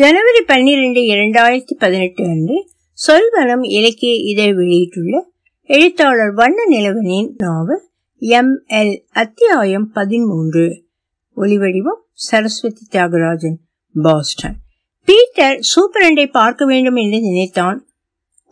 ஜனவரி பன்னிரண்டு இரண்டாயிரத்தி பதினெட்டு அன்று சொல்வனம் இலக்கிய இதழ் வெளியிட்டுள்ள எழுத்தாளர் வண்ண நிலவனின் நாவல் எம் எல் அத்தியாயம் பதிமூன்று ஒளிவடிவம் சரஸ்வதி தியாகராஜன் பாஸ்டன். பீட்டர் சூப்பரண்டை பார்க்க வேண்டும் என்று நினைத்தான்.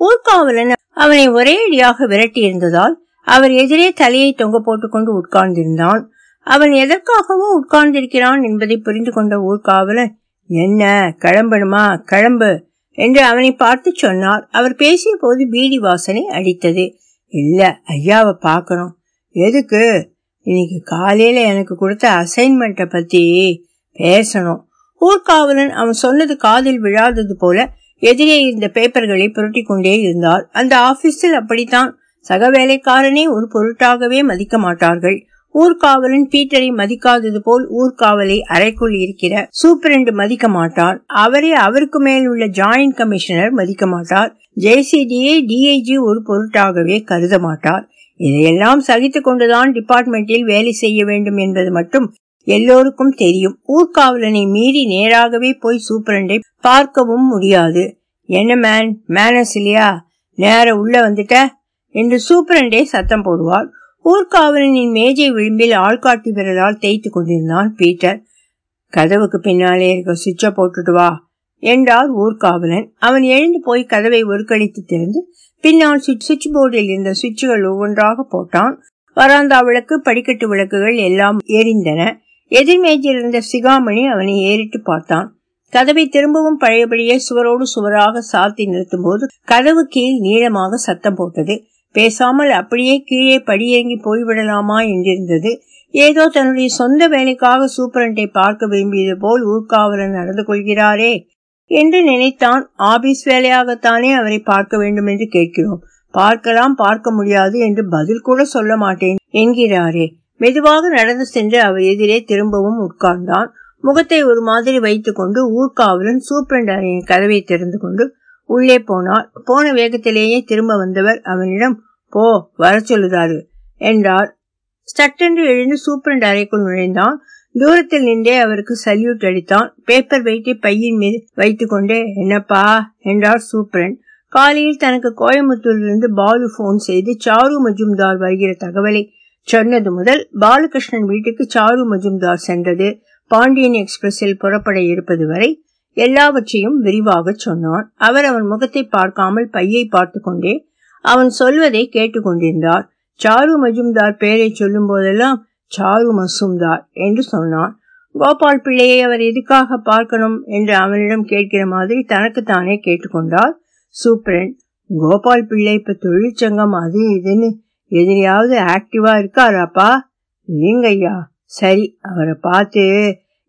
ஊர்காவலன் அவனை ஒரேடியாக விரட்டியிருந்ததால் அவர் எதிரே தலையை தொங்க போட்டுக்கொண்டு உட்கார்ந்திருந்தான். அவன் எதற்காகவோ உட்கார்ந்திருக்கிறான் என்பதை புரிந்து கொண்ட ஊர்காவலன் என்ன கிளம்பணுமா? கிளம்பு என்று அவனை பார்த்து சொன்னார். அவர் பேசிய போது பீடி வாசனை அடித்தது. இல்ல ஐயாவை பார்க்கணும். எதுக்கு? இன்னைக்கு காலையில எனக்கு கொடுத்த அசைன்மெண்ட்டை பத்தி பேசணும். ஊர்காவலன் அவன் சொன்னது காதில் விழாதது போல எதிரே இந்த பேப்பர்களை புரட்டி கொண்டே இருந்தார் அந்த ஆபீஸில் அப்படித்தான். சக வேலைக்காரனே ஒரு பொருட்டாகவே மதிக்க மாட்டார்கள். ஊர்காவலன் பீட்டரை மதிக்காதது போல் ஊர்காவலை அறைக்குள் இருக்கிற சூப்பரண்டு மதிக்க மாட்டார். அவரே அவருக்கு மேல் உள்ள ஜாயிண்ட் கமிஷனர் மதிக்க மாட்டார். ஜேசிடியை டிஐஜி ஒரு பொருட்டாகவே கருத மாட்டார். இதையெல்லாம் சகித்து கொண்டுதான் டிபார்ட்மெண்டில் வேலை செய்ய வேண்டும் என்பது மட்டும் எல்லோருக்கும் தெரியும். ஊர்காவலனை மீறி நேராகவே போய் சூப்பரண்டை பார்க்கவும் முடியாது. என்ன மேன்? மேனஸ் இல்லையா? நேர உள்ள வந்துட்ட? என்று சூப்பரண்டே சத்தம் போடுவார். ஊர்காவலனின் மேஜை விளிம்பில் ஆள்காட்டி விரலால் தேய்த்து கொண்டிருந்தான் பீட்டர். கதவுக்கு பின்னாலே இருக்க சுவிட்சை போட்டுட்டு வா என்றார் ஊர்காவலன். அவன் எழுந்து போய் கதவை ஒருக்கடித்து திறந்து பின்னால் சுவிட்ச் போர்டில் இருந்த சுவிட்சுகள் ஒவ்வொன்றாக போட்டான். வராந்தா விளக்கு படிக்கட்டு விளக்குகள் எல்லாம் எரிந்தன. எதிர்மேஜில் இருந்த சிகாமணி அவனை ஏறிட்டு பார்த்தான். கதவை திரும்பவும் பழையபடியே சுவரோடு சுவராக சாத்தி நிறுத்தும் போது கதவு கீழ் நீளமாக சத்தம் போட்டது. பேசாமல் அப்படியே கீழே படியேங்கி போய்விடலாமா என்றிருந்தது. ஏதோ தன்னுடைய சொந்த வேலைக்காக சூப்பரண்டை பார்க்க விரும்பியது போல் ஊர்காவலன் நடந்து கொள்கிறாரே என்று நினைத்தான். ஆபீஸ் வேலையாகத்தானே அவரை பார்க்க வேண்டும் என்று கேட்கிறோம். பார்க்கலாம் பார்க்க முடியாது என்று பதில் கூட சொல்ல மாட்டேன் என்கிறாரே. மெதுவாக நடந்து சென்று அவர் எதிரே திரும்பவும் உட்கார்ந்தான். முகத்தை ஒரு மாதிரி வைத்துக்கொண்டு ஊர்காவலன் சூப்பரண்ட் அறையின் கதவை திறந்து கொண்டு உள்ளே போனார் போன வேகத்திலேயே திரும்ப வந்தவர் அவனிடம் போ வர சொல்லுதாரு என்றார். சட்டென்று எழுந்து சூப்பரண்ட் அறைக்குள் நுழைந்தான். தூரத்தில் நின்றே அவருக்கு சல்யூட் அடித்தான். பேப்பர் வெயிட்டை பையின் மீது வைத்துக்கொண்டே என்னப்பா? என்றார் சூப்பரண்ட். காலையில் தனக்கு கோயம்புத்தூரிலிருந்து பாலு போன் செய்து சாரு மஜும்தார் வருகிற தகவலை சொன்னது முதல் பாலகிருஷ்ணன் வீட்டுக்கு சாரு மஜும்தார் சென்றது. பாண்டியன் எக்ஸ்பிரஸில் புறப்பட இருப்பது வரை எல்லாவற்றையும் விரிவாக சொன்னான். அவர் அவன் முகத்தை பார்க்காமல் பையை பார்த்து கொண்டே அவன் சொல்வதை கேட்டுக்கொண்டிருந்தார். சாரு மஜும்தார் பெயரை சொல்லும் போதெல்லாம் சாரு மசும்தார் என்று சொன்னான். கோபால் பிள்ளையை அவர் எதுக்காக பார்க்கணும்? என்று அவனிடம் கேட்கிற மாதிரி தனக்குத்தானே கேட்டுக்கொண்டார் சூப்பரன். கோபால் பிள்ளை இப்ப தொழிற்சங்கம் அது இதுன்னு எதிரியாவது ஆக்டிவா இருக்காராப்பா? நீங்க ஐயா சரி அவரை பார்த்து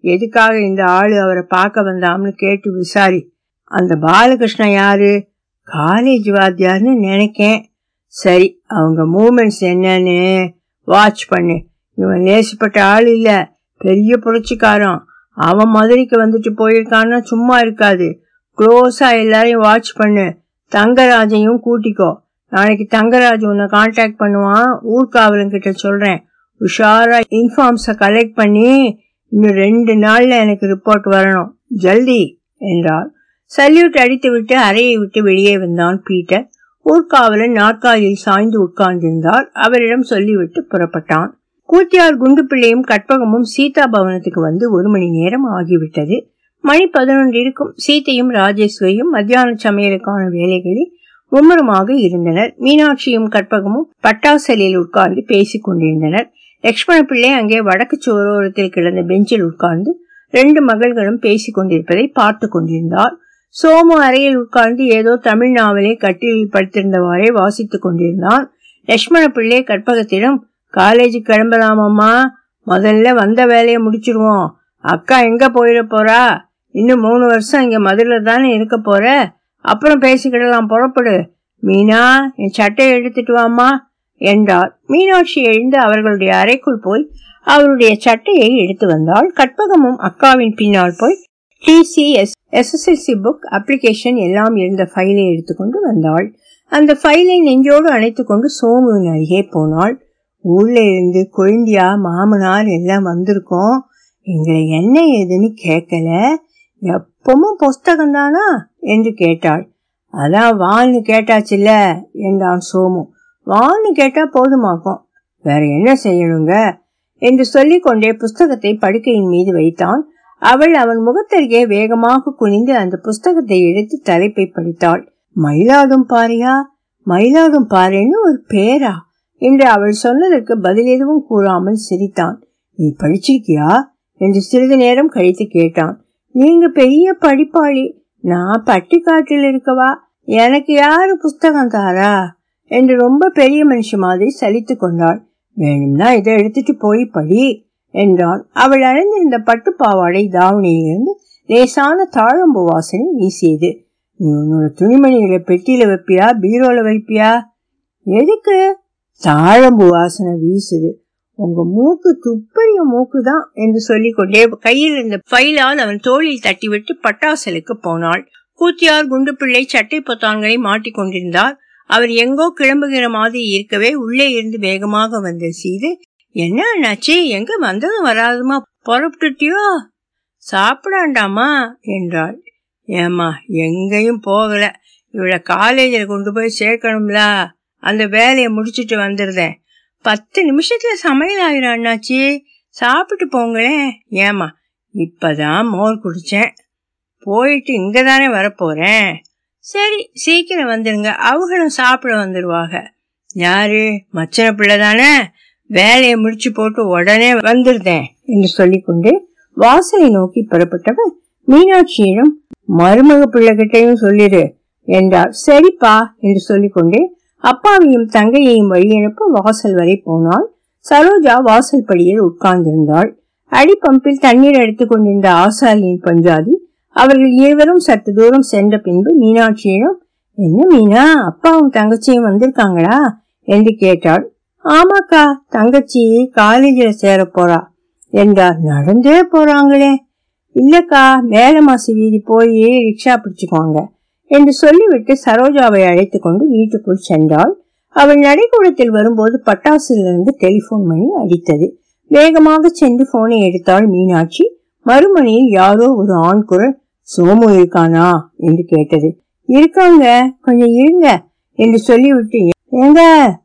எதுக்காக இந்த ஆளு அவரை பார்க்க வந்தாம்னு கேட்டு விசாரி. அந்த பாலகிருஷ்ணன் யாரு? காலேஜ் வாத்தியார்னு நினைக்கேன். சரி அவங்க மூமெண்ட்ஸ் என்னன்னு வாட்ச் பண்ணு. இவன் நேசப்பட்ட ஆள் இல்ல. பெரிய புரட்சிக்காரன். அவன் மதுரைக்கு வந்துட்டு போயிருக்கான்னா சும்மா இருக்காது. க்ளோஸா எல்லாரையும் வாட்ச் பண்ணு. தங்கராஜையும் கூட்டிக்கோ. நாளைக்கு தங்கராஜ் உன்னை கான்டாக்ட் பண்ணுவான். ஊர்காவலன் கிட்ட சொல்றேன். உஷாரா இன்ஃபார்ம்ஸை கலெக்ட் பண்ணி இன்னும் ரெண்டு நாள்ல எனக்கு ரிப்போர்ட் வரணும். ஜல்தி! என்றார் சல்யூட் அடித்துவிட்டு அறையை விட்டு வெளியே வந்தான் பீட்டர். ஊர்காவலன் நாற்காலியில் சாய்ந்து உட்கார்ந்திருந்தார். அவரிடம் சொல்லிவிட்டு புறப்பட்டான். கூத்தியார் குண்டு பிள்ளையும் கற்பகமும் சீதா பவனத்துக்கு வந்து ஒரு மணி நேரம் ஆகிவிட்டது. மணி பதினொன்று இருக்கும் சீத்தையும் ராஜேஸ்வரியும் மத்தியான சமையலுக்கான வேலைகளில் மும்முரமாக இருந்தனர். மீனாட்சியும் கற்பகமும் பட்டாசலில் உட்கார்ந்து பேசிக் கொண்டிருந்தனர் லட்சுமண பிள்ளை அங்கே வடக்கு சோரோரத்தில் கிடந்த பெஞ்சில் உட்கார்ந்து ரெண்டு மகள்களும் பேசிக் கொண்டிருப்பதை பார்த்து கொண்டிருந்தார் சோமு அறையில் உட்கார்ந்து ஏதோ தமிழ் நாவலை கட்டில் படுத்திருந்தவாறே வாசித்துக் கொண்டிருந்தான். லட்சுமண பிள்ளை கற்பகத்திடம் காலேஜுக்கு கிளம்பலாமம்மா முதல்ல வந்த வேலையை முடிச்சிருவோம். அக்கா எங்க போயிட போறா? இன்னும் மூணு வருஷம் இங்க மதுரில் தானே இருக்க போற? அப்புறம் பேசிக்கிடலாம் புறப்படு. மீனா என் சட்டையை எடுத்துட்டு வாமா என்றார். மீனாட்சி எழுந்து அவர்களுடைய அறைக்குள் போய் அவருடைய சட்டையை எடுத்து வந்தாள். கற்பகமும் அக்காவின் பின்னால் போய் டிசிஎஸ் எஸ்எஸ்எல்சி புக் அப்ளிகேஷன் எல்லாம் இருந்த ஃபைலை எடுத்துக்கொண்டு வந்தாள். அந்த ஃபைலை நெஞ்சோடு அணைத்து கொண்டு சோமுவின் அருகே போனாள். ஊர்ல இருந்து கொழுந்தியா மாமனார் எல்லாம் வந்திருக்கோம். எங்களை என்ன ஏதுன்னு கேட்கல. எப்பவும் புஸ்தகம் தானா என்று கேட்டாள். அதான் வான்னு கேட்டாச்சுல்ல என்றான் சோமு. வான்னு கேட்டா போதுமாக்கும் வேற என்ன செய்யணுங்க? என்று சொல்லிக்கொண்டே புஸ்தகத்தை படுக்கையின் மீது வைத்தான். அவள் அவன் முகத்தருகே வேகமாக குனிந்து அந்த புஸ்தகத்தை எடுத்து தலைப்பை படித்தாள். மயிலாடும் பாரியா? மயிலாடும் பாறைன்னு ஒரு பேரா? என்று அவள் சொன்னதற்கு பதில் எதுவும் கூறாமல் சிரித்தான். நீ படிச்சிருக்கியா? என்று சிறிது நேரம் கழித்து கேட்டான். நீங்க பெரிய படிப்பாளி. நான் பட்டிக்காட்டில் இருக்கவா? எனக்கு யாரு புஸ்தகம் தாரா? என்று ரொம்ப பெரிய மனுஷ மாதிரி சலித்து கொண்டாள். வேணும்னா இதை எடுத்துட்டு போய் படி என்றான். அவள் அணிந்திருந்த பட்டு பாவாடை தாவணியிலிருந்து லேசான தாழம்பு வாசனை வீசியது. நீ உன்னோட துணிமணிகளை பெட்டியில வைப்பியா பீரோல வைப்பியா? எதுக்கு? தாழம்பு வாசனை வீசுது. உங்க மூக்கு துப்பறிய மூக்கு தான் என்று சொல்லிக்கொண்டே கையில் இருந்த ஃபைலால் அவன் தோளில் தட்டிவிட்டு பட்டாசலுக்கு போனாள். கூத்தியார் குண்டு பிள்ளை சட்டை பொத்தான்களை மாட்டிக்கொண்டிருந்தார். அவர் எங்கோ கிளம்புகிற மாதிரி இருக்கவே உள்ளே இருந்து வேகமாக வந்த சீது என்ன ஆச்சு எங்க வந்ததும் வராதுமா? புறப்பட்டுட்டியோ? சாப்பிடாண்டாமா என்றாள். ஏமா எங்கேயும் போகல. இவளை காலேஜில் கொண்டு போய் சேர்க்கணும்ல. அந்த வேலையை முடிச்சிட்டு வந்துருந்தேன் பத்து நிமிஷத்துல சமையல் ஆயிரும் அண்ணாச்சி. சாப்பிட்டு போங்களேன். ஏமா இப்பதான் மோர் குடிச்சேன். போயிட்டு இங்க தானே வரப்போறேன். சரி சீக்கிரம் வந்துருங்க. அவங்களும் சாப்பிட வந்துருவாங்க. யாரு? மச்சன பிள்ளை தானே? வேலையை முடிச்சு போட்டு உடனே வந்துருந்தேன் என்று சொல்லிக்கொண்டு வாசலை நோக்கி புறப்பட்டவன் மீனாட்சியிடம் மருமக பிள்ளைகிட்டையும் சொல்லிடு என்றார். சரிப்பா என்று சொல்லிக்கொண்டே அப்பாவையும் தங்கையையும் வழியனுப்ப வாசல் வரை போனாள். சரோஜா வாசல் படியில் உட்கார்ந்திருந்தாள். அடிப்பம்பில் தண்ணீர் எடுத்துக் கொண்டிருந்த ஆசாரியின் பஞ்சாதி அவர்கள் இருவரும் சற்று தூரம் சென்ற பின்பு மீனாட்சியிடம் என்ன மீனா அப்பாவும் தங்கச்சியும் வந்திருக்காங்களா? என்று கேட்டாள். ஆமாக்கா தங்கச்சி காலேஜில் சேர போறா. என்றார். நடந்தே போறாங்களே. இல்லக்கா மேலமாசி வீதி போய் ரிக்ஷா பிடிச்சுக்குவாங்க என்று சொல்லிவிட்டு சரோஜாவை அழைத்து கொண்டு வீட்டுக்குள் சென்றாள். அவள் நடைக்கூடத்தில் வரும்போது பட்டாசிலிருந்து டெலிபோன் மணி அடித்தது. வேகமாக சென்று போனை எடுத்தாள் மீனாட்சி. மறுமணியில் யாரோ ஒரு ஆண் குரல் சோமு இருக்கானா? என்று கேட்டது. இருக்காங்க. கொஞ்சம் இருங்க என்று சொல்லிவிட்டு ஏங்க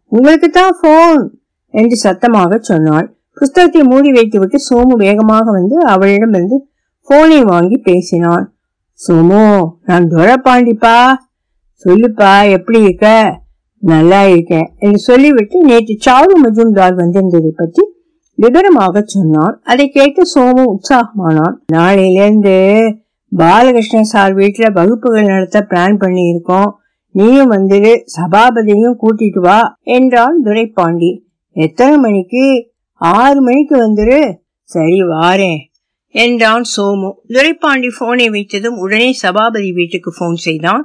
உங்களுக்கு தான் போன் என்று சத்தமாக சொன்னாள். புஸ்தகத்தை மூடி வைத்துவிட்டு சோமு வேகமாக வந்து அவளிடமிருந்து போனை வாங்கி பேசினான். சோமு நான் துரப்பாண்டிப்பா சொல்லுப்பா எப்படி இருக்க? நல்லா இருக்கேன் என்று சொல்லிவிட்டு நேற்று சாரு மஜும்தார் வந்திருந்ததை பற்றி விவரமாக சொன்னான் அதை கேட்டு சோமு உற்சாகமானான். நாளையிலேருந்து பாலகிருஷ்ணன் சார் வீட்டுல வகுப்புகள் நடத்த பிளான் பண்ணி இருக்கோம் நீயும் வந்துடு சபாபதியும் கூட்டிட்டு வா என்றான் துரைப்பாண்டி. எத்தனை மணிக்கு? ஆறு மணிக்கு வந்துரு. சரி வாரேன் என்றான் சோமு. துரைப்பாண்டி போனை வைத்ததும் உடனே சபாபதி வீட்டுக்கு போன் செய்தான்.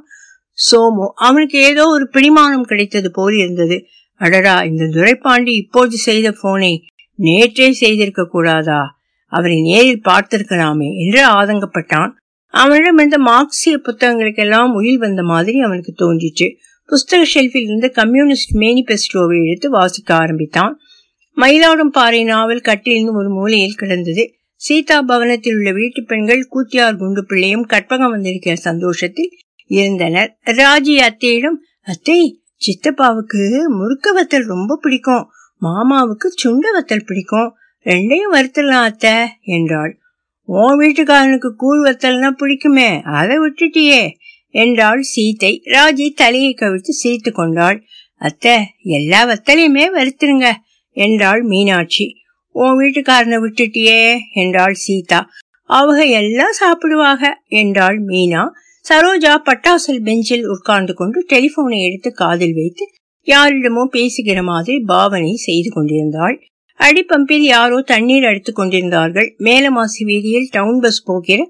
சோமு அவனுக்கு ஏதோ ஒரு பிடிமானம் கிடைத்தது போல் இருந்தது. அடடா இந்த துரைப்பாண்டி இப்போது செய்த போனை நேற்றே செய்திருக்க கூடாதா? அவரை நேரில் பார்த்திருக்கலாமே என்று ஆதங்கப்பட்டான். அவனிடம் இருந்த மார்க்சிய புத்தகங்களுக்கெல்லாம் உயிர் வந்த மாதிரி அவனுக்கு தோன்றிச்சு புஸ்தக ஷெல்ஃபில் இருந்து கம்யூனிஸ்ட் மேனிபெஸ்டோவை எடுத்து வாசிக்க ஆரம்பித்தான். மயிலாடும் பாறை நாவல் கட்டிலின் ஒரு மூலையில் கிடந்தது. சீதா பவனத்தில் உள்ள வீட்டு பெண்கள் கூத்தியார் குண்டு பிள்ளையும் கற்பகம் வந்திருக்கிற சந்தோஷத்தில் இருந்தனர். ராஜி அத்தையிடம் அத்தை சித்தப்பாவுக்கு முறுக்க வத்தல் ரொம்ப பிடிக்கும். மாமாவுக்கு சுண்ட வத்தல் பிடிக்கும். ரெண்டையும் வறுத்துடலாம் அத்தை என்றாள். உன் வீட்டுக்காரனுக்கு கூழ் வத்தல்னா பிடிக்குமே அதை விட்டுட்டியே என்றாள் சீத்தை. ராஜி தலையை கவிழ்த்து சிரித்து கொண்டாள். அத்தை எல்லா வத்தலையுமே வறுத்துருங்க என்றாள் மீனாட்சி. உன் வீட்டுக்காரனை விட்டுட்டியே என்றாள் சீதா. அவங்க எல்லாம் சாப்பிடுவாக என்றாள் மீனா. சரோஜா பட்டாசல் பெஞ்சில் உட்கார்ந்து கொண்டு டெலிபோனை எடுத்து காதில் வைத்து யாரிடமோ பேசுகிற மாதிரி பாவனை செய்து கொண்டிருந்தாள். அடிப்பம்பில் யாரோ தண்ணீர் அடித்துக் கொண்டிருந்தார்கள். மேலமாசி வீதியில் டவுன் பஸ் போகிற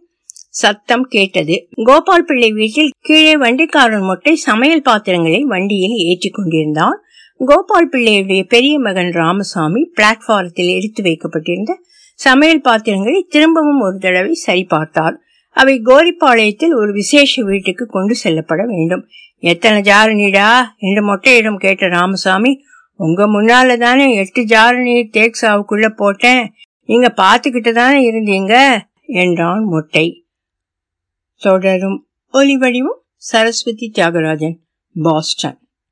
சத்தம் கேட்டது. கோபால் பிள்ளை வீட்டில் கீழே வண்டிக்காரன் மொட்டை சமையல் பாத்திரங்களை வண்டியில் ஏற்றிக் கொண்டிருந்தான். கோபால் பிள்ளையுடைய பெரிய மகன் ராமசாமி பிளாட்ஃபாரத்தில் எடுத்து வைக்கப்பட்டிருந்த சமையல் பாத்திரங்களை திரும்பவும் ஒரு தடவை சரிபார்த்தார். அவை கோரிப்பாளையத்தில் ஒரு விசேஷ வீட்டுக்கு கொண்டு செல்லப்பட வேண்டும். எத்தனை ஜாரணிடா? என்று மொட்டையிடம் கேட்ட ராமசாமி உங்க முன்னால தானே எட்டு ஜாரணி தேக்ஸாவுக்குள்ள போட்டேன். நீங்க பாத்துக்கிட்டு தானே இருந்தீங்க? என்றான் மொட்டை. தொடரும் ஒலிவடிவும் சரஸ்வதி தியாகராஜன் பாஸ்டன்.